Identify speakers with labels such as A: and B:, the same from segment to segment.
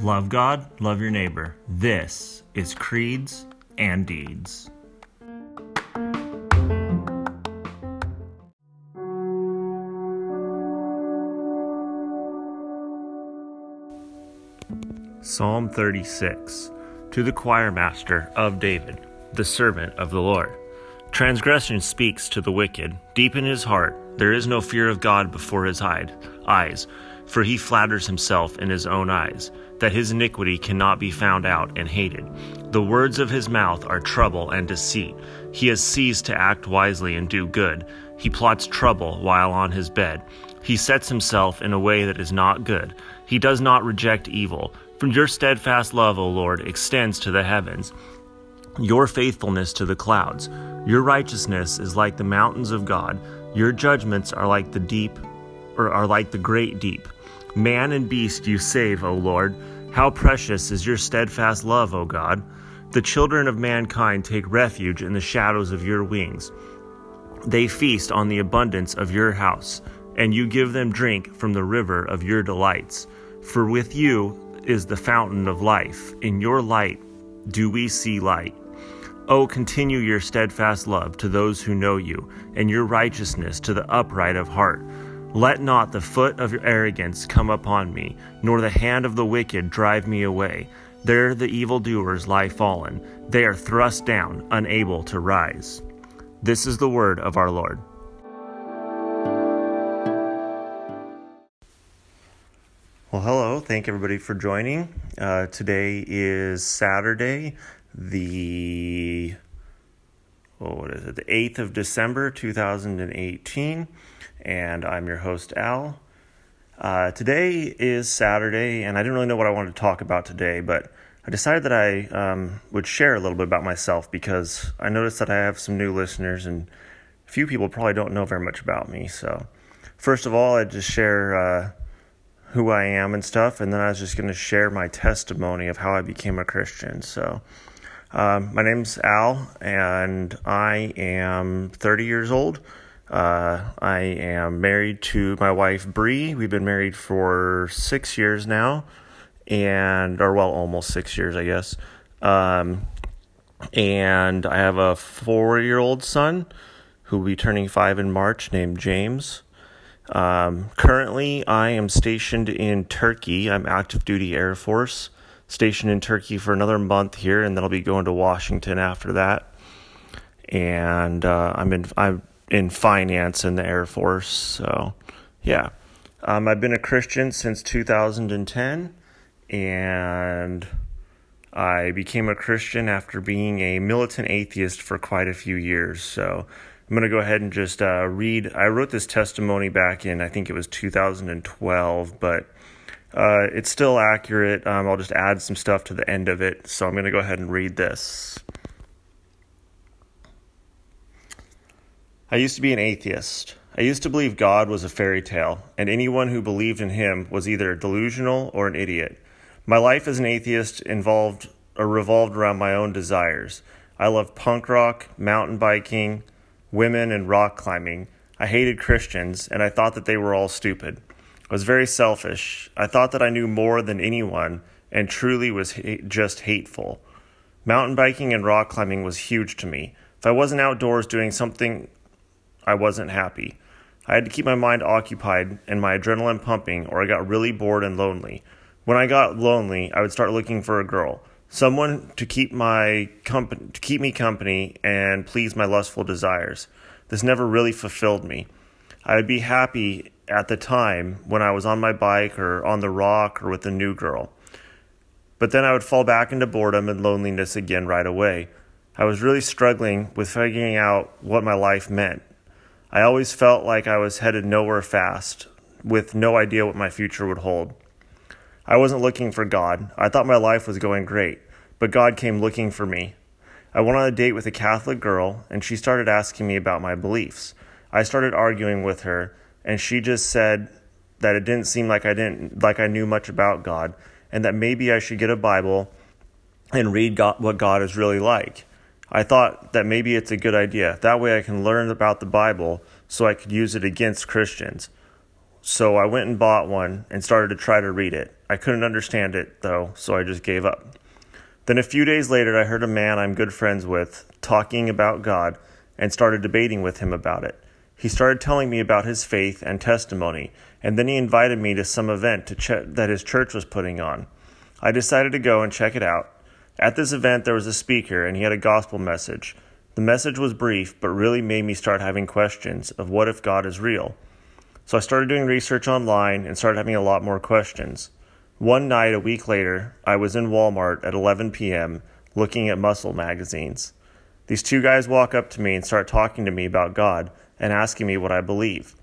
A: Love God, love your neighbor. This is Creeds and Deeds. Psalm 36 To the choir master of David, the servant of the Lord. Transgression speaks to the wicked. Deep in his heart, there is no fear of God before his hide, eyes, for he flatters himself in his own eyes, that his iniquity cannot be found out and hated. The words of his mouth are trouble and deceit. He has ceased to act wisely and do good. He plots trouble while on his bed. He sets himself in a way that is not good. He does not reject evil. From your steadfast love, O Lord, extends to the heavens, your faithfulness to the clouds. Your righteousness is like the mountains of God. Your judgments are like the deep, or are like the great deep. Man and beast you save, O Lord. How precious is your steadfast love, O God. The children of mankind take refuge in the shadows of your wings. They feast on the abundance of your house, and you give them drink from the river of your delights. For with you is the fountain of life. In your light do we see light. Oh, continue your steadfast love to those who know you, and your righteousness to the upright of heart. Let not the foot of your arrogance come upon me, nor the hand of the wicked drive me away. There the evildoers lie fallen. They are thrust down, unable to rise. This is the word of our Lord. Well, hello. Thank everybody for joining. Uh, today is Saturday, the oh, what is it? The eighth of December, two thousand and eighteen, and I'm your host Al. Uh, today is Saturday, and I didn't really know what I wanted to talk about today, but I decided that I um, would share a little bit about myself because I noticed that I have some new listeners, and a few people probably don't know very much about me. So, first of all, I'd just share. Uh, who I am and stuff, and then I was just going to share my testimony of how I became a Christian. So, um, my name's Al, and I am 30 years old. Uh, I am married to my wife Bree. We've been married for six years now, and or well, almost six years, I guess. Um, and I have a four-year-old son who will be turning five in March, named James. Um, currently, I am stationed in Turkey. I'm active duty Air Force, stationed in Turkey for another month here, and then I'll be going to Washington after that. And uh, I'm in I'm in finance in the Air Force, so yeah. Um, I've been a Christian since 2010, and I became a Christian after being a militant atheist for quite a few years. So I'm going to go ahead and just uh, read. I wrote this testimony back in, I think it was 2012, but uh, it's still accurate. Um, I'll just add some stuff to the end of it. So I'm going to go ahead and read this. I used to be an atheist. I used to believe God was a fairy tale, and anyone who believed in him was either delusional or an idiot. My life as an atheist involved or revolved around my own desires. I loved punk rock, mountain biking, women, and rock climbing. I hated Christians, and I thought that they were all stupid. I was very selfish. I thought that I knew more than anyone and truly was ha- just hateful. Mountain biking and rock climbing was huge to me. If I wasn't outdoors doing something, I wasn't happy. I had to keep my mind occupied and my adrenaline pumping, or I got really bored and lonely. When I got lonely, I would start looking for a girl someone to keep my company to keep me company and please my lustful desires. This never really fulfilled me. I would be happy at the time when I was on my bike or on the rock or with a new girl. But then I would fall back into boredom and loneliness again right away. I was really struggling with figuring out what my life meant. I always felt like I was headed nowhere fast, with no idea what my future would hold. I wasn't looking for God. I thought my life was going great, but God came looking for me. I went on a date with a Catholic girl, and she started asking me about my beliefs. I started arguing with her, and she just said that it didn't seem like I didn't like I knew much about God, and that maybe I should get a Bible and read God, what God is really like. I thought that maybe it's a good idea. That way I can learn about the Bible so I could use it against Christians. So I went and bought one and started to try to read it. I couldn't understand it, though, so I just gave up. Then a few days later, I heard a man I'm good friends with talking about God and started debating with him about it. He started telling me about his faith and testimony, and then he invited me to some event to ch- that his church was putting on. I decided to go and check it out. At this event, there was a speaker, and he had a gospel message. The message was brief, but really made me start having questions of what if God is real. So I started doing research online and started having a lot more questions. One night, a week later, I was in Walmart at 11 p.m. looking at muscle magazines. These two guys walk up to me and start talking to me about God and asking me what I believe.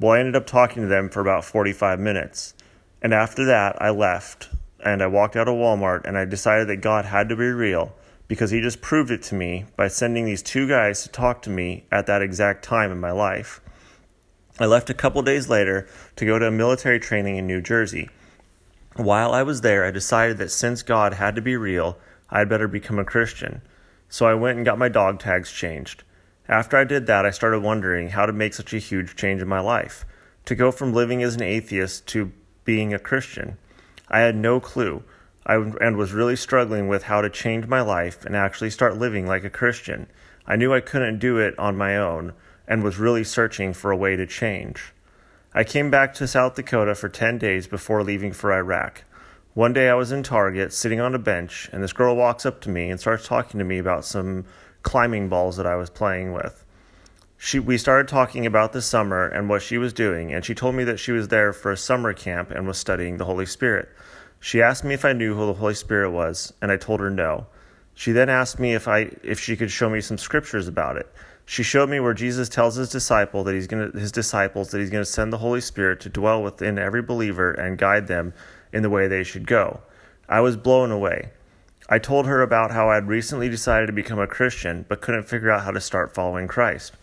A: Well, I ended up talking to them for about 45 minutes. And after that, I left and I walked out of Walmart and I decided that God had to be real because he just proved it to me by sending these two guys to talk to me at that exact time in my life. I left a couple days later to go to a military training in New Jersey. While I was there, I decided that since God had to be real, I'd better become a Christian. So I went and got my dog tags changed. After I did that, I started wondering how to make such a huge change in my life. To go from living as an atheist to being a Christian. I had no clue. I, and was really struggling with how to change my life and actually start living like a Christian. I knew I couldn't do it on my own and was really searching for a way to change. I came back to South Dakota for 10 days before leaving for Iraq. One day I was in Target sitting on a bench, and this girl walks up to me and starts talking to me about some climbing balls that I was playing with. She, we started talking about the summer and what she was doing, and she told me that she was there for a summer camp and was studying the Holy Spirit. She asked me if I knew who the Holy Spirit was, and I told her no. She then asked me if I if she could show me some scriptures about it. She showed me where Jesus tells his disciple that he's going his disciples that he's going to send the Holy Spirit to dwell within every believer and guide them in the way they should go. I was blown away. I told her about how I had recently decided to become a Christian but couldn't figure out how to start following Christ.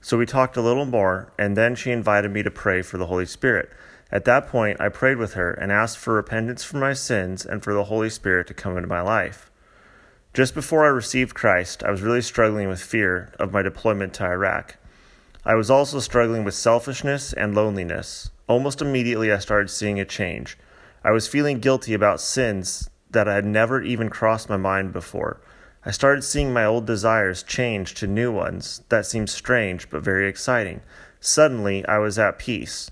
A: So we talked a little more, and then she invited me to pray for the Holy Spirit. At that point, I prayed with her and asked for repentance for my sins and for the Holy Spirit to come into my life. Just before I received Christ, I was really struggling with fear of my deployment to Iraq. I was also struggling with selfishness and loneliness. Almost immediately, I started seeing a change. I was feeling guilty about sins that had never even crossed my mind before. I started seeing my old desires change to new ones that seemed strange but very exciting. Suddenly, I was at peace.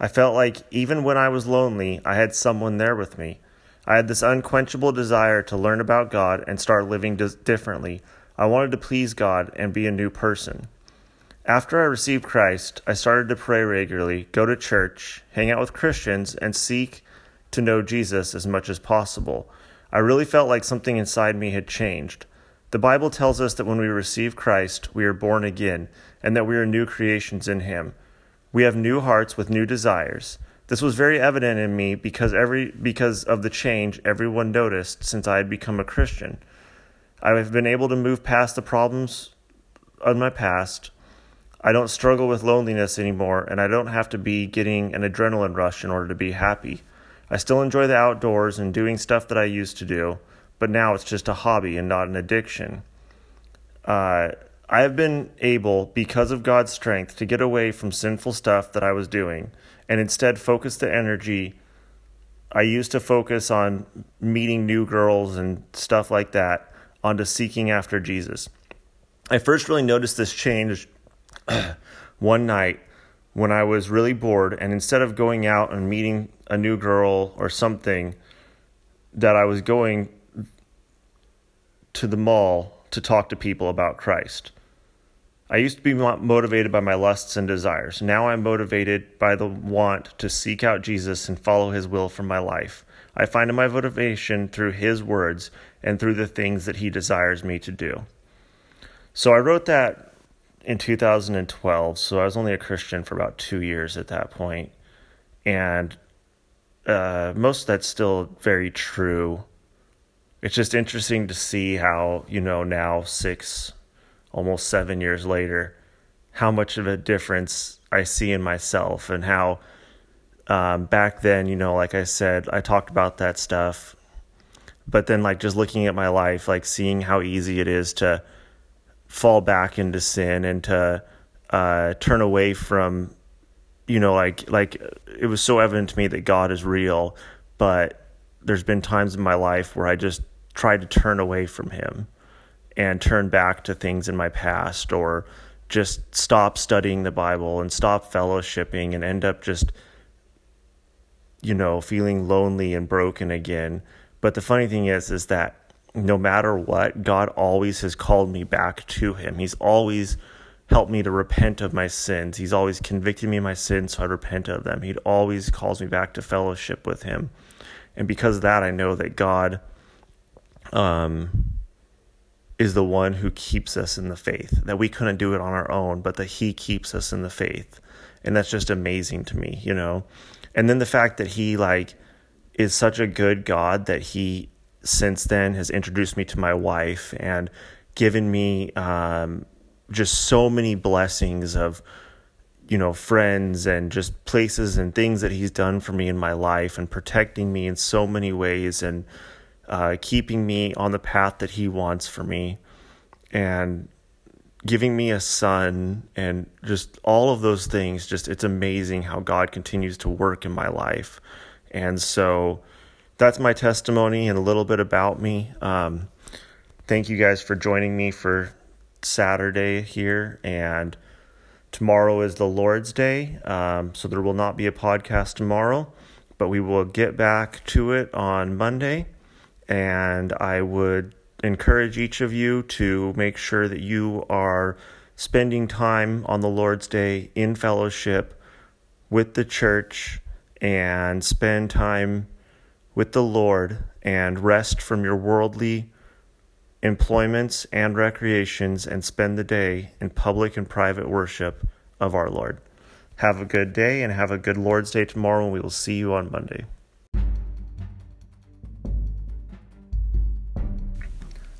A: I felt like even when I was lonely, I had someone there with me. I had this unquenchable desire to learn about God and start living differently. I wanted to please God and be a new person. After I received Christ, I started to pray regularly, go to church, hang out with Christians, and seek to know Jesus as much as possible. I really felt like something inside me had changed. The Bible tells us that when we receive Christ, we are born again, and that we are new creations in Him. We have new hearts with new desires. This was very evident in me because every because of the change everyone noticed since I had become a Christian. I have been able to move past the problems of my past. I don't struggle with loneliness anymore, and I don't have to be getting an adrenaline rush in order to be happy. I still enjoy the outdoors and doing stuff that I used to do, but now it's just a hobby and not an addiction. Uh, I have been able, because of God's strength, to get away from sinful stuff that I was doing and instead focus the energy I used to focus on meeting new girls and stuff like that onto seeking after Jesus. I first really noticed this change one night when I was really bored, and instead of going out and meeting a new girl or something, that I was going to the mall to talk to people about Christ. I used to be motivated by my lusts and desires. Now I'm motivated by the want to seek out Jesus and follow his will for my life. I find my motivation through his words and through the things that he desires me to do. So I wrote that in 2012. So I was only a Christian for about two years at that point. And uh, most of that's still very true. It's just interesting to see how, you know, now six almost seven years later, how much of a difference I see in myself and how um, back then, you know, like I said, I talked about that stuff. But then, like, just looking at my life, like, seeing how easy it is to fall back into sin and to uh, turn away from, you know, like like it was so evident to me that God is real, but there's been times in my life where I just tried to turn away from Him and turn back to things in my past or just stop studying the Bible and stop fellowshipping and end up just, you know, feeling lonely and broken again. But the funny thing is, is that no matter what, God always has called me back to Him. He's always helped me to repent of my sins. He's always convicted me of my sins, so I repent of them. He always calls me back to fellowship with Him. And because of that, I know that God um, is the one who keeps us in the faith, that we couldn't do it on our own, but that He keeps us in the faith. And that's just amazing to me, you know? And then the fact that He, like, is such a good God that He since then has introduced me to my wife and given me um, just so many blessings of you know friends and just places and things that he's done for me in my life and protecting me in so many ways and uh, keeping me on the path that he wants for me and giving me a son and just all of those things just it's amazing how god continues to work in my life and so that's my testimony and a little bit about me. Um, thank you guys for joining me for Saturday here. And tomorrow is the Lord's Day. Um, so there will not be a podcast tomorrow, but we will get back to it on Monday. And I would encourage each of you to make sure that you are spending time on the Lord's Day in fellowship with the church and spend time with the Lord and rest from your worldly employments and recreations and spend the day in public and private worship of our Lord. Have a good day and have a good Lord's Day tomorrow, and we will see you on Monday.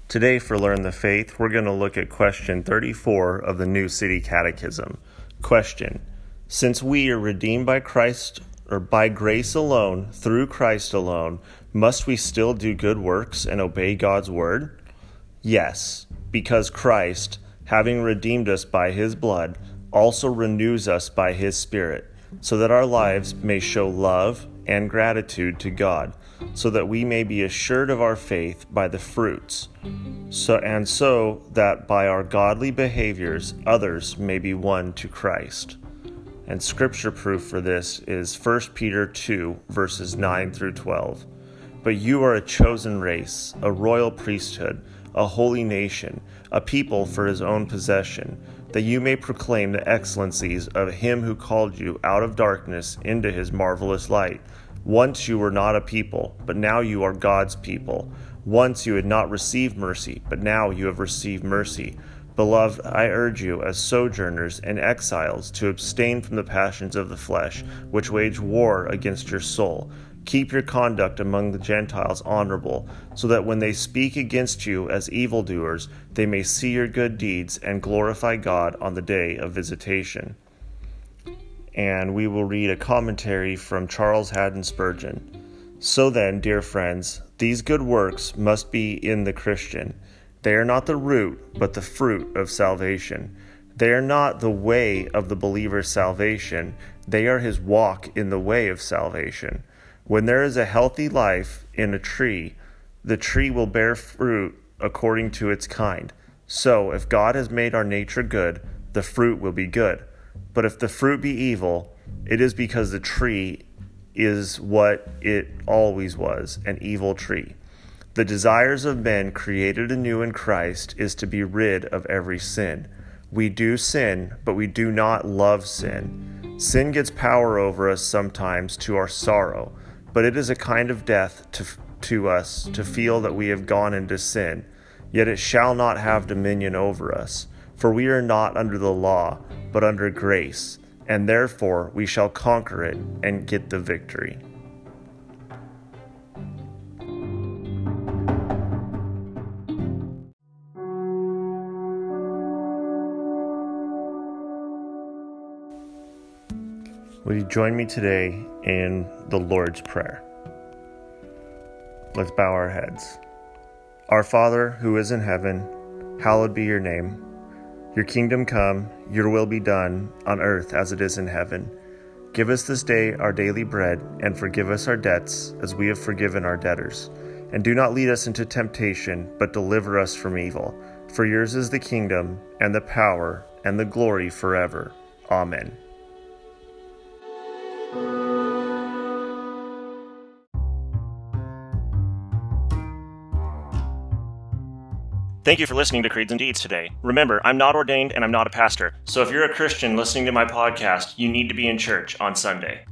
A: Today, for Learn the Faith, we're going to look at question 34 of the New City Catechism. Question Since we are redeemed by Christ or by grace alone, through Christ alone, must we still do good works and obey God's word? Yes, because Christ, having redeemed us by his blood, also renews us by his Spirit, so that our lives may show love and gratitude to God, so that we may be assured of our faith by the fruits, so and so that by our godly behaviors others may be won to Christ. And scripture proof for this is 1 Peter 2, verses 9 through 12. But you are a chosen race, a royal priesthood, a holy nation, a people for his own possession, that you may proclaim the excellencies of him who called you out of darkness into his marvelous light. Once you were not a people, but now you are God's people. Once you had not received mercy, but now you have received mercy. Beloved, I urge you, as sojourners and exiles, to abstain from the passions of the flesh, which wage war against your soul. Keep your conduct among the Gentiles honorable, so that when they speak against you as evildoers, they may see your good deeds and glorify God on the day of visitation. And we will read a commentary from Charles Haddon Spurgeon. So then, dear friends, these good works must be in the Christian they are not the root, but the fruit of salvation. They are not the way of the believer's salvation, they are his walk in the way of salvation. When there is a healthy life in a tree, the tree will bear fruit according to its kind. So, if God has made our nature good, the fruit will be good. But if the fruit be evil, it is because the tree is what it always was an evil tree. The desires of men created anew in Christ is to be rid of every sin. We do sin, but we do not love sin. Sin gets power over us sometimes to our sorrow, but it is a kind of death to, to us to feel that we have gone into sin. Yet it shall not have dominion over us, for we are not under the law, but under grace, and therefore we shall conquer it and get the victory. Will you join me today in the Lord's Prayer? Let's bow our heads. Our Father, who is in heaven, hallowed be your name. Your kingdom come, your will be done, on earth as it is in heaven. Give us this day our daily bread, and forgive us our debts, as we have forgiven our debtors. And do not lead us into temptation, but deliver us from evil. For yours is the kingdom, and the power, and the glory forever. Amen.
B: Thank you for listening to Creeds and Deeds today. Remember, I'm not ordained and I'm not a pastor, so if you're a Christian listening to my podcast, you need to be in church on Sunday.